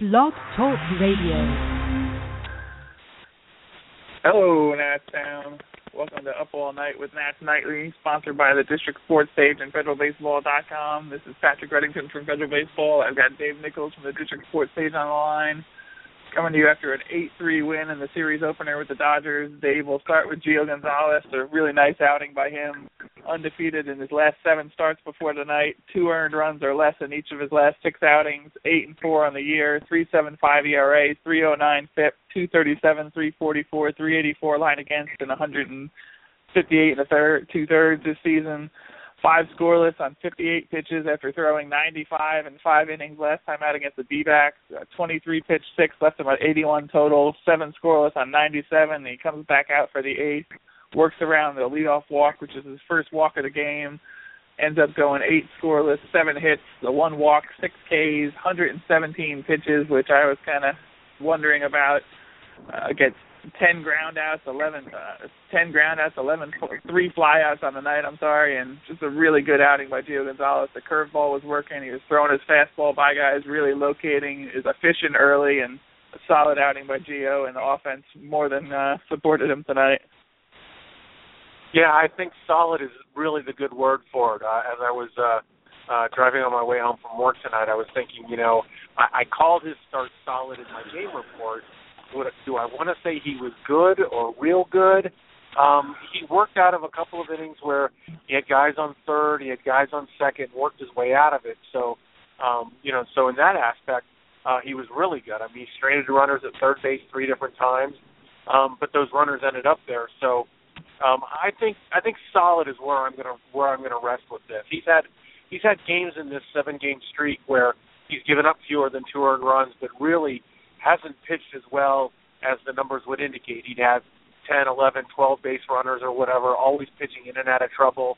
Blog Talk Radio. Hello, Nats Town. Welcome to Up All Night with Nats Nightly, sponsored by the District Sports Page and FederalBaseball.com. This is Patrick Reddington from Federal Baseball. I've got Dave Nichols from the District Sports Page on the line. Coming to you after an 8-3 win in the series opener with the Dodgers. Dave, will start with Gio Gonzalez. A really nice outing by him. Undefeated in his last seven starts before tonight. Two earned runs or less in each of his last six outings. Eight and four on the year. 3.75 ERA. 3.09 FIP. 237, 344, 384 line against, and 158 and a third, two thirds this season five scoreless on 58 pitches after throwing 95 and five innings last time out against the D-backs. Uh, 23 pitch six, left about 81 total. Seven scoreless on 97. He comes back out for the eighth, works around the leadoff walk, which is his first walk of the game. Ends up going eight scoreless, seven hits, the one walk, six Ks, 117 pitches, which I was kind of wondering about. Uh, gets 10 groundouts, 11, uh, 10 groundouts, 11, three flyouts on the night. I'm sorry, and just a really good outing by Gio Gonzalez. The curveball was working. He was throwing his fastball by guys, really locating, is efficient early, and a solid outing by Gio. And the offense more than uh, supported him tonight. Yeah, I think solid is really the good word for it. Uh, as I was uh, uh, driving on my way home from work tonight, I was thinking, you know, I, I called his start solid in my game report would, do I want to say he was good or real good? Um, he worked out of a couple of innings where he had guys on third, he had guys on second, worked his way out of it. So, um, you know, so in that aspect, uh, he was really good. I mean, he stranded runners at third base three different times, um, but those runners ended up there. So, um, I think I think solid is where I'm gonna where I'm gonna rest with this. He's had he's had games in this seven game streak where he's given up fewer than two earned runs, but really hasn't pitched as well as the numbers would indicate. He'd have 10, 11, 12 base runners or whatever, always pitching in and out of trouble,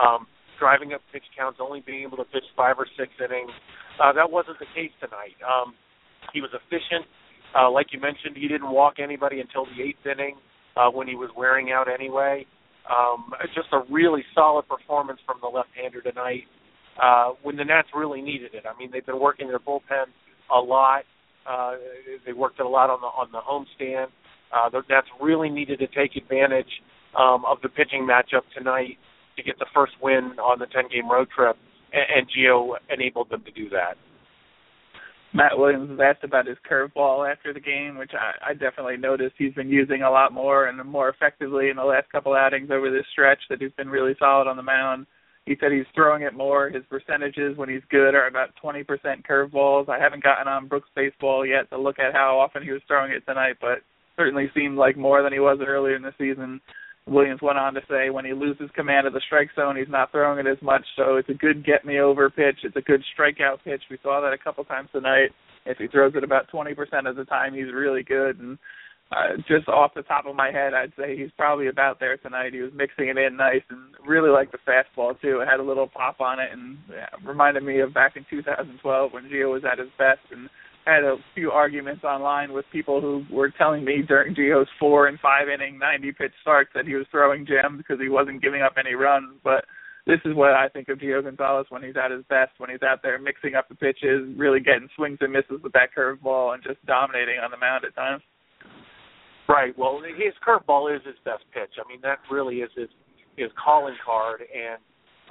um, driving up pitch counts, only being able to pitch five or six innings. Uh, that wasn't the case tonight. Um, he was efficient. Uh, like you mentioned, he didn't walk anybody until the eighth inning uh, when he was wearing out anyway. Um, just a really solid performance from the left-hander tonight uh, when the Nats really needed it. I mean, they've been working their bullpen a lot. Uh, they worked it a lot on the on the homestand. Uh, that's really needed to take advantage um, of the pitching matchup tonight to get the first win on the 10 game road trip, and, and Gio enabled them to do that. Matt Williams was asked about his curveball after the game, which I, I definitely noticed he's been using a lot more and more effectively in the last couple outings over this stretch. That he's been really solid on the mound. He said he's throwing it more. His percentages when he's good are about 20% curveballs. I haven't gotten on Brooks baseball yet to look at how often he was throwing it tonight, but certainly seemed like more than he was earlier in the season. Williams went on to say when he loses command of the strike zone, he's not throwing it as much. So it's a good get me over pitch. It's a good strikeout pitch. We saw that a couple times tonight. If he throws it about 20% of the time, he's really good. And uh, just off the top of my head, I'd say he's probably about there tonight. He was mixing it in nice and really liked the fastball too. It had a little pop on it and yeah, reminded me of back in 2012 when Gio was at his best and had a few arguments online with people who were telling me during Gio's four and five inning 90 pitch starts that he was throwing gems because he wasn't giving up any runs. But this is what I think of Gio Gonzalez when he's at his best, when he's out there mixing up the pitches, really getting swings and misses with that curveball and just dominating on the mound at times. Right. Well, his curveball is his best pitch. I mean, that really is his his calling card. And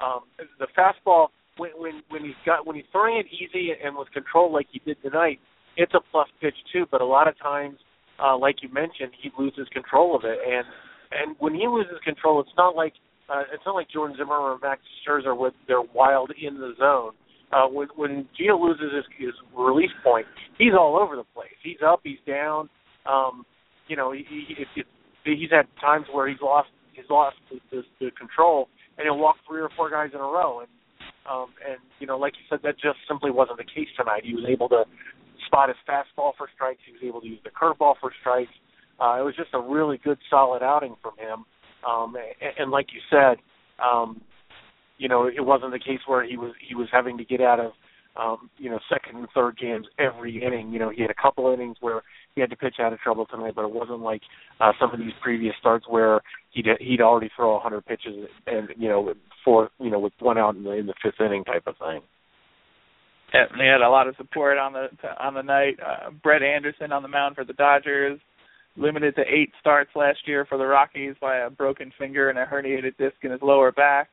um, the fastball, when when when he's got when he's throwing it easy and with control like he did tonight, it's a plus pitch too. But a lot of times, uh, like you mentioned, he loses control of it. And and when he loses control, it's not like uh, it's not like Jordan Zimmermann or Max Scherzer with their wild in the zone. Uh, when when Gio loses his, his release point, he's all over the place. He's up, he's down. Um, you know, he, he, it, he's had times where he's lost he's lost the, the, the control, and he'll walk three or four guys in a row, and um, and you know, like you said, that just simply wasn't the case tonight. He was able to spot his fastball for strikes. He was able to use the curveball for strikes. Uh, it was just a really good, solid outing from him. Um, and, and like you said, um, you know, it wasn't the case where he was he was having to get out of um, you know, second and third games every inning. You know, he had a couple innings where he had to pitch out of trouble tonight, but it wasn't like uh, some of these previous starts where he'd he'd already throw 100 pitches and you know, for you know, with one out in the in the fifth inning type of thing. And they had a lot of support on the on the night. Uh, Brett Anderson on the mound for the Dodgers, limited to eight starts last year for the Rockies by a broken finger and a herniated disc in his lower back.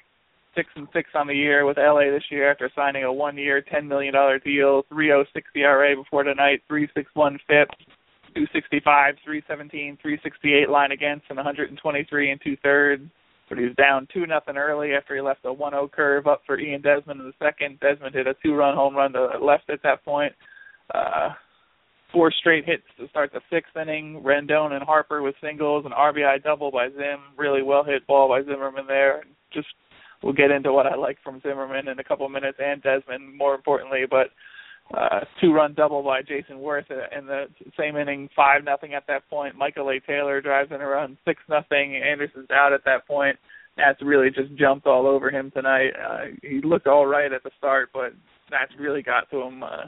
Six and six on the year with LA this year after signing a one-year, ten million dollar deal. 3.06 ERA before tonight. 3.61 FIP. 265, 317, 368 line against, and 123 and two thirds. But he was down two nothing early after he left a 1-0 curve up for Ian Desmond in the second. Desmond hit a two-run home run to left at that point. Uh, four straight hits to start the sixth inning. Rendon and Harper with singles, an RBI double by Zim. Really well hit ball by Zimmerman there. Just we'll get into what I like from Zimmerman in a couple minutes and Desmond more importantly, but uh, two-run double by Jayson Werth in the same inning, five nothing at that point. Michael A. Taylor drives in a run, six nothing. Anderson's out at that point. Nats really just jumped all over him tonight. Uh, he looked all right at the start, but Nats really got to him. Uh,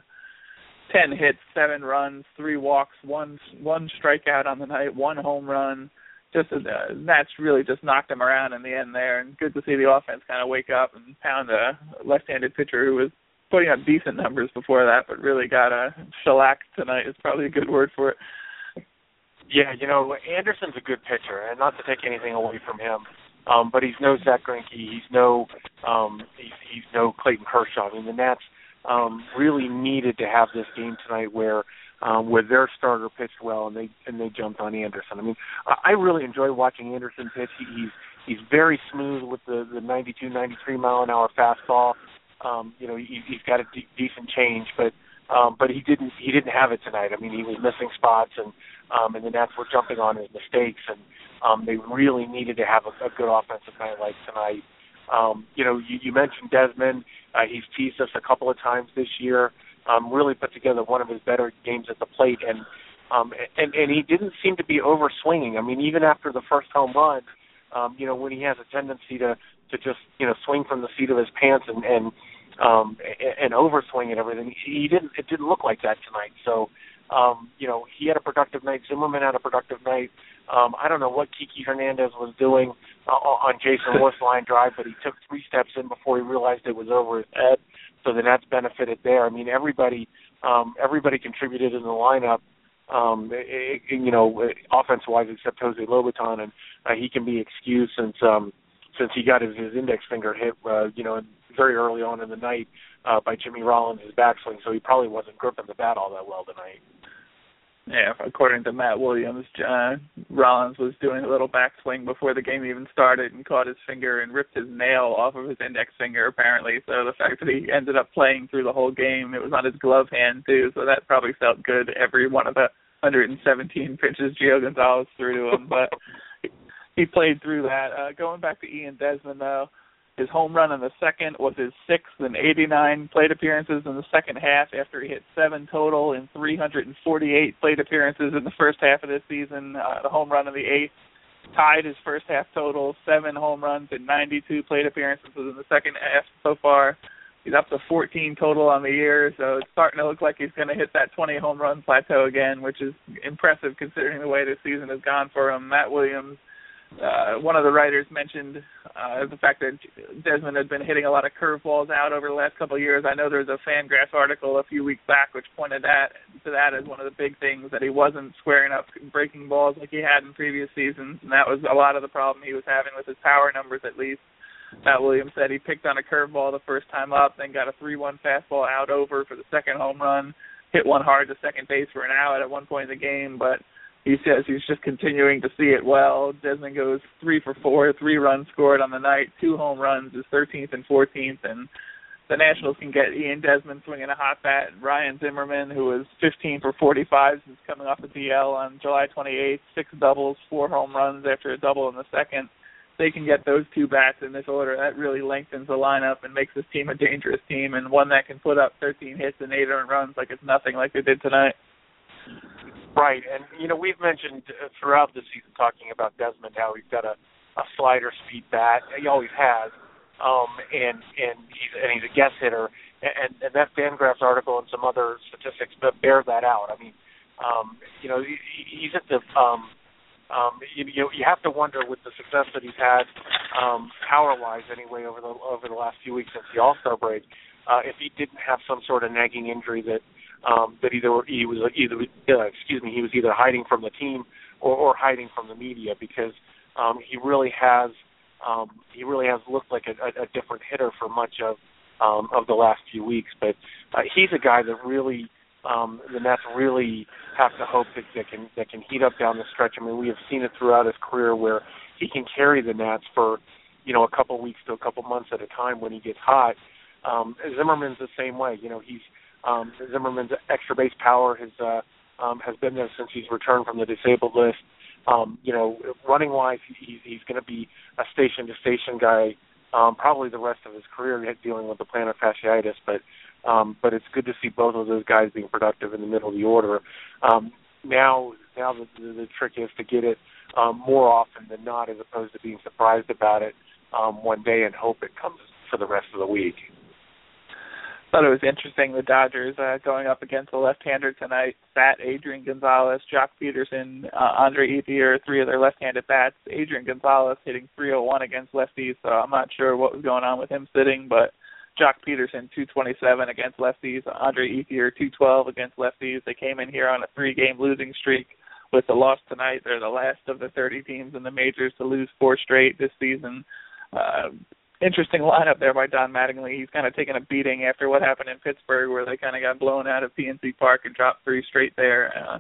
Ten hits, seven runs, three walks, one one strikeout on the night, one home run. Just uh, Nats really just knocked him around in the end there, and good to see the offense kind of wake up and pound a left-handed pitcher who was putting up decent numbers before that, but really got a shellac tonight is probably a good word for it. Yeah, you know, Anderson's a good pitcher, and not to take anything away from him, um, but he's no Zack Greinke, he's no um, he's, he's no Clayton Kershaw. I mean, the Nats um, really needed to have this game tonight where um, where their starter pitched well and they and they jumped on Anderson. I mean, I really enjoy watching Anderson pitch. He, he's he's very smooth with the the 92, 93 mile an hour fastball. Um, you know, he, he's got a de- decent change, but um, but he didn't he didn't have it tonight. I mean, he was missing spots, and um, and the Nats were jumping on his mistakes, and um, they really needed to have a, a good offensive night like tonight. Um, you know, you, you mentioned Desmond. Uh, he's teased us a couple of times this year. Um, really put together one of his better games at the plate, and um, and and he didn't seem to be over swinging. I mean, even after the first home run, um, you know, when he has a tendency to to just you know swing from the seat of his pants and and um and overswing and everything. He didn't it didn't look like that tonight. So um, you know, he had a productive night. Zimmerman had a productive night. Um, I don't know what Kiki Hernandez was doing uh, on Jayson Werth's line drive, but he took three steps in before he realized it was over his head. So the Nats benefited there. I mean, everybody, um, everybody contributed in the lineup. Um, it, it, you know, offense wise, except Jose Lobaton, and uh, he can be excused since um, since he got his, his index finger hit, uh, you know, very early on in the night uh, by Jimmy Rollins' backswing, so he probably wasn't gripping the bat all that well tonight. Yeah, according to Matt Williams, uh, Rollins was doing a little backswing before the game even started and caught his finger and ripped his nail off of his index finger apparently. So the fact that he ended up playing through the whole game, it was on his glove hand too, so that probably felt good every one of the 117 pitches Gio Gonzalez threw to him. But he played through that. Uh, going back to Ian Desmond though, his home run in the second was his sixth in 89 plate appearances in the second half after he hit seven total in 348 plate appearances in the first half of this season. Uh, the home run in the eighth tied his first half total, seven home runs in 92 plate appearances in the second half so far. He's up to 14 total on the year, so it's starting to look like he's going to hit that 20 home run plateau again, which is impressive considering the way this season has gone for him. Matt Williams uh, one of the writers mentioned uh, the fact that Desmond had been hitting a lot of curveballs out over the last couple of years. I know there was a Fangraphs article a few weeks back which pointed that to that as one of the big things that he wasn't squaring up breaking balls like he had in previous seasons, and that was a lot of the problem he was having with his power numbers at least. Matt Williams said he picked on a curveball the first time up, then got a three-one fastball out over for the second home run, hit one hard to second base for an out at one point in the game, but he says he's just continuing to see it well. Desmond goes three for four, three runs scored on the night, two home runs, his 13th and 14th, and the Nationals can get Ian Desmond swinging a hot bat. Ryan Zimmerman, who was 15 for 45 since coming off the DL on July 28th, six doubles, four home runs after a double in the second. They can get those two bats in this order. That really lengthens the lineup and makes this team a dangerous team and one that can put up 13 hits and eight earned runs like it's nothing, like they did tonight. Right, and you know we've mentioned uh, throughout the season talking about Desmond how he's got a, a slider speed bat. He always has, um, and and he's and he's a guess hitter. And, and that Fangraphs article and some other statistics bear that out. I mean, um, you know, he, he's at the um, um, you, you you have to wonder with the success that he's had um, power wise anyway over the over the last few weeks since the All Star break. uh, if he didn't have some sort of nagging injury that um, that either he was either uh, excuse me he was either hiding from the team or, or hiding from the media because um, he really has um, he really has looked like a, a, a different hitter for much of um, of the last few weeks. But uh, he's a guy that really um, the Nats really have to hope that, that can that can heat up down the stretch. I mean, we have seen it throughout his career where he can carry the Nats for you know a couple weeks to a couple months at a time when he gets hot. Um, Zimmerman's the same way. You know, he's um, Zimmerman's extra base power has uh, um, has been there since he's returned from the disabled list. Um, you know, running wise, he's, he's going to be a station to station guy um, probably the rest of his career dealing with the plantar fasciitis. But um, but it's good to see both of those guys being productive in the middle of the order. Um, now now the, the, the trick is to get it um, more often than not, as opposed to being surprised about it um, one day and hope it comes for the rest of the week thought it was interesting the Dodgers uh, going up against a left-hander tonight. Bat Adrian Gonzalez, Joc Pederson, uh, Andre Ethier, three of their left-handed bats. Adrian Gonzalez hitting 301 against lefties, so I'm not sure what was going on with him sitting, but Joc Pederson 227 against lefties, Andre Ethier 212 against lefties. They came in here on a three-game losing streak. With the loss tonight, they're the last of the 30 teams in the majors to lose four straight this season. Uh, interesting lineup there by Don Mattingly. He's kind of taken a beating after what happened in Pittsburgh, where they kind of got blown out of PNC Park and dropped three straight there. Uh,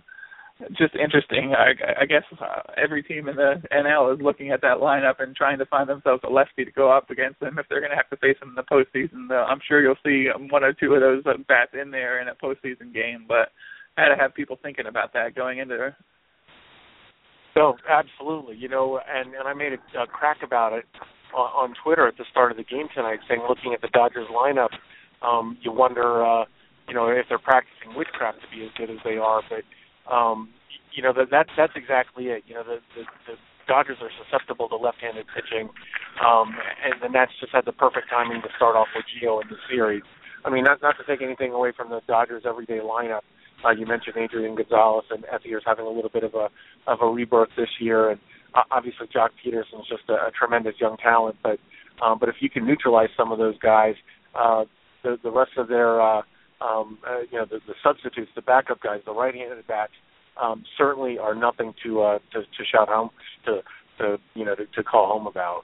just interesting. I, I guess uh, every team in the NL is looking at that lineup and trying to find themselves a lefty to go up against them if they're going to have to face them in the postseason. Uh, I'm sure you'll see one or two of those uh, bats in there in a postseason game, but I had to have people thinking about that going into. No, absolutely. You know, and and I made a, a crack about it on, Twitter at the start of the game tonight, saying looking at the Dodgers lineup, um, you wonder, uh, you know, if they're practicing witchcraft to be as good as they are. But um, you know, that that's that's exactly it. You know, the the, the Dodgers are susceptible to left-handed pitching, um, and the Nats just had the perfect timing to start off with Gio in the series. I mean, not not to take anything away from the Dodgers' everyday lineup. Uh, you mentioned Adrian Gonzalez and Ethier's having a little bit of a of a rebirth this year, and obviously Joc Pederson is just a, a tremendous young talent, but um, but if you can neutralize some of those guys, uh, the the rest of their uh, um, uh, you know the, the substitutes, the backup guys, the right-handed backs, um, certainly are nothing to uh, to, to shout home to to you know to, to call home about.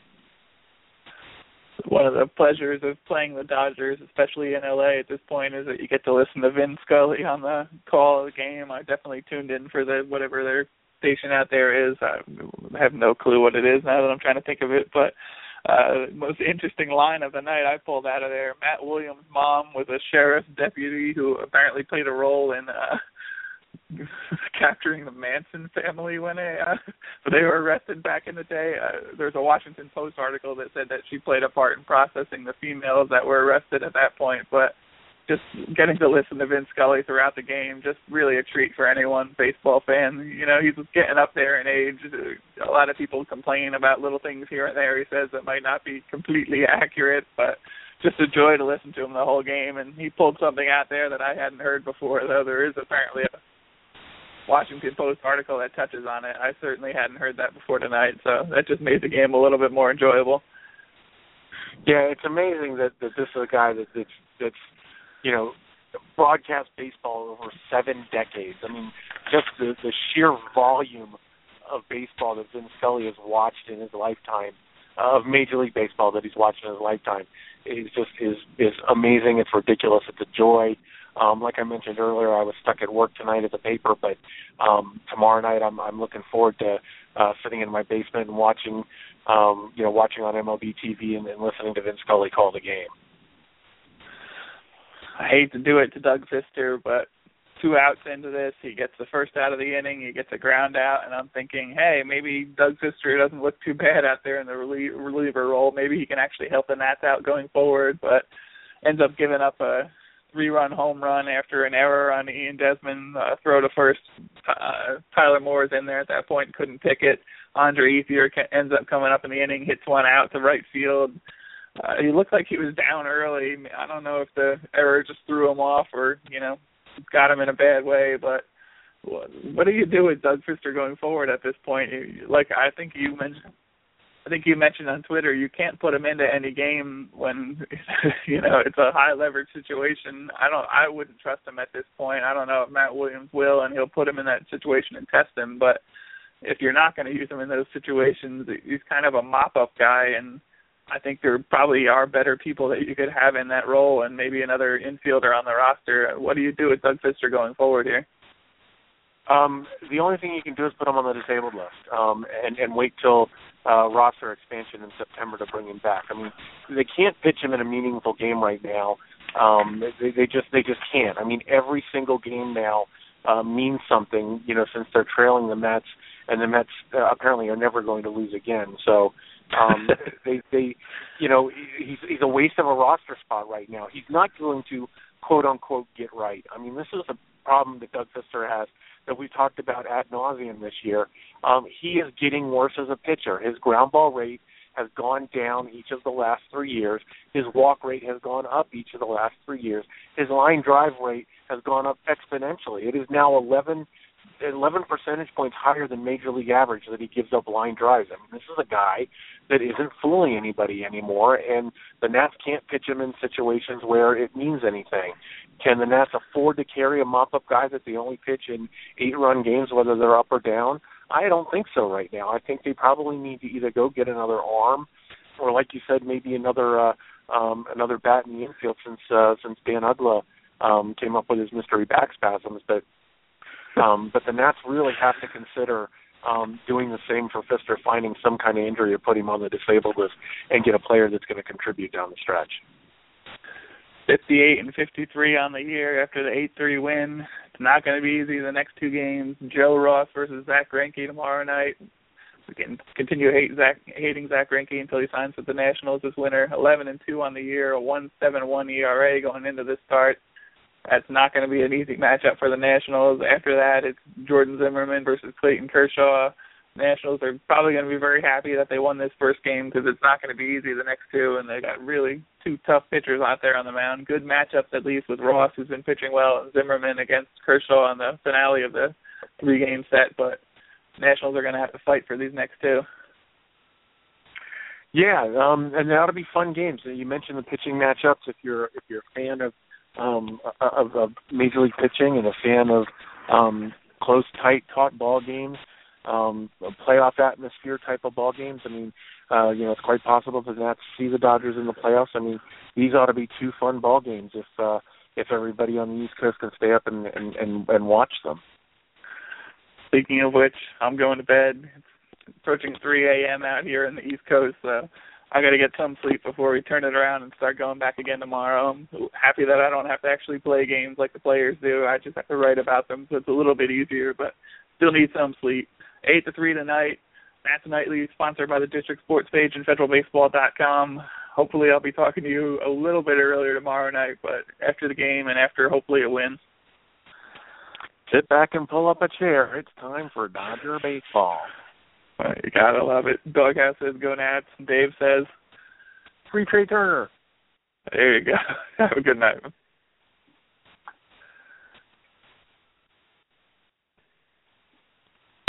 One of the pleasures of playing the Dodgers, especially in LA at this point, is that you get to listen to Vin Scully on the call of the game. I definitely tuned in for the whatever their station out there is. I have no clue what it is now that I'm trying to think of it, but uh most interesting line of the night I pulled out of there. Matt Williams' mom was a sheriff's deputy who apparently played a role in uh capturing the Manson family when they uh, they were arrested back in the day. Uh, there's a Washington Post article that said that she played a part in processing the females that were arrested at that point, but just getting to listen to Vin Scully throughout the game, just really a treat for anyone baseball fan. You know, he's getting up there in age. A lot of people complain about little things here and there. He says that might not be completely accurate, but just a joy to listen to him the whole game. And he pulled something out there that I hadn't heard before, though there is apparently a Washington Post article that touches on it. I certainly hadn't heard that before tonight, so that just made the game a little bit more enjoyable. Yeah, it's amazing that, that this is a guy that that's that's you know, broadcast baseball over seven decades. I mean, just the, the sheer volume of baseball that Vin Scully has watched in his lifetime, uh, of Major League Baseball that he's watched in his lifetime, is just is is amazing. It's ridiculous. It's a joy. Um, like I mentioned earlier, I was stuck at work tonight at the paper, but um, tomorrow night I'm I'm looking forward to uh, sitting in my basement and watching, um, you know, watching on MLB TV and, and listening to Vin Scully call the game. I hate to do it to Doug Fister, but two outs into this, he gets the first out of the inning, he gets a ground out, and I'm thinking, hey, maybe Doug Fister doesn't look too bad out there in the relie- reliever role. Maybe he can actually help the Nats out going forward, but ends up giving up a three-run home run after an error on Ian Desmond uh, throw to first. Uh, Tyler Moore's in there at that point, couldn't pick it. Andre Ethier ends up coming up in the inning, hits one out to right field uh, he looked like he was down early. I don't know if the error just threw him off or you know got him in a bad way, but what, what do you do with Doug Fister going forward at this point? Like I think you mentioned. I think you mentioned on Twitter you can't put him into any game when you know it's a high leverage situation. I don't I wouldn't trust him at this point. I don't know if Matt Williams will and he'll put him in that situation and test him, but if you're not going to use him in those situations, he's kind of a mop up guy and I think there probably are better people that you could have in that role and maybe another infielder on the roster. What do you do with Doug Fister going forward here? Um, the only thing you can do is put him on the disabled list um, and, and wait till uh, roster expansion in September to bring him back. I mean, they can't pitch him in a meaningful game right now. Um, they, they just they just can't. I mean, every single game now uh, means something. You know, since they're trailing the Mets, and the Mets uh, apparently are never going to lose again. So um, they they you know he's he's a waste of a roster spot right now. He's not going to quote unquote get right. I mean, this is a problem that Doug Fister has that we talked about ad nauseum this year. Um, he is getting worse as a pitcher. His ground ball rate has gone down each of the last three years. His walk rate has gone up each of the last three years. His line drive rate has gone up exponentially. It is now 11, 11 percentage points higher than major league average that he gives up line drives. I mean, this is a guy that isn't fooling anybody anymore, and the Nats can't pitch him in situations where it means anything. Can the Nats afford to carry a mop-up guy that they only pitch in eight-run games, whether they're up or down? I don't think so right now. I think they probably need to either go get another arm, or like you said, maybe another uh, um, another bat in the infield since uh, since Dan Uggla um, came up with his mystery back spasms. But um, but the Nats really have to consider um, doing the same for Fister, finding some kind of injury to put him on the disabled list and get a player that's going to contribute down the stretch. 58 and 53 on the year after the 8-3 win. It's not going to be easy the next two games. Joe Ross versus Zack Greinke tomorrow night. We can continue hate Zach, hating Zack Greinke until he signs with the Nationals this winter. 11 and 2 on the year, a 1.71 ERA going into this start. That's not going to be an easy matchup for the Nationals. After that, it's Jordan Zimmermann versus Clayton Kershaw. Nationals are probably going to be very happy that they won this first game because it's not going to be easy the next two, and they got really two tough pitchers out there on the mound. Good matchups at least with Ross, who's been pitching well, and Zimmermann against Kershaw on the finale of the three-game set. But Nationals are going to have to fight for these next two. Yeah, um, and to be fun games. You mentioned the pitching matchups. If you're if you're a fan of um, of, of major league pitching and a fan of um, close, tight, taut ball games, um playoff atmosphere type of ball games. I mean, uh, you know, it's quite possible to not see the Dodgers in the playoffs. I mean, these ought to be two fun ball games if uh if everybody on the East Coast can stay up and and and, and watch them. Speaking of which, I'm going to bed. It's approaching 3 a.m. out here in the East Coast, so I got to get some sleep before we turn it around and start going back again tomorrow. I'm happy that I don't have to actually play games like the players do. I just have to write about them, so it's a little bit easier, but still need some sleep eight to three tonight. Nats Nightly, sponsored by the District Sports page and FederalBaseball.com. Hopefully, I'll be talking to you a little bit earlier tomorrow night, but after the game and after hopefully a win. Sit back and pull up a chair. It's time for Dodger baseball. You gotta love it. Doghouse says go Nats. Dave says free Trea Turner. There you go. Have a good night.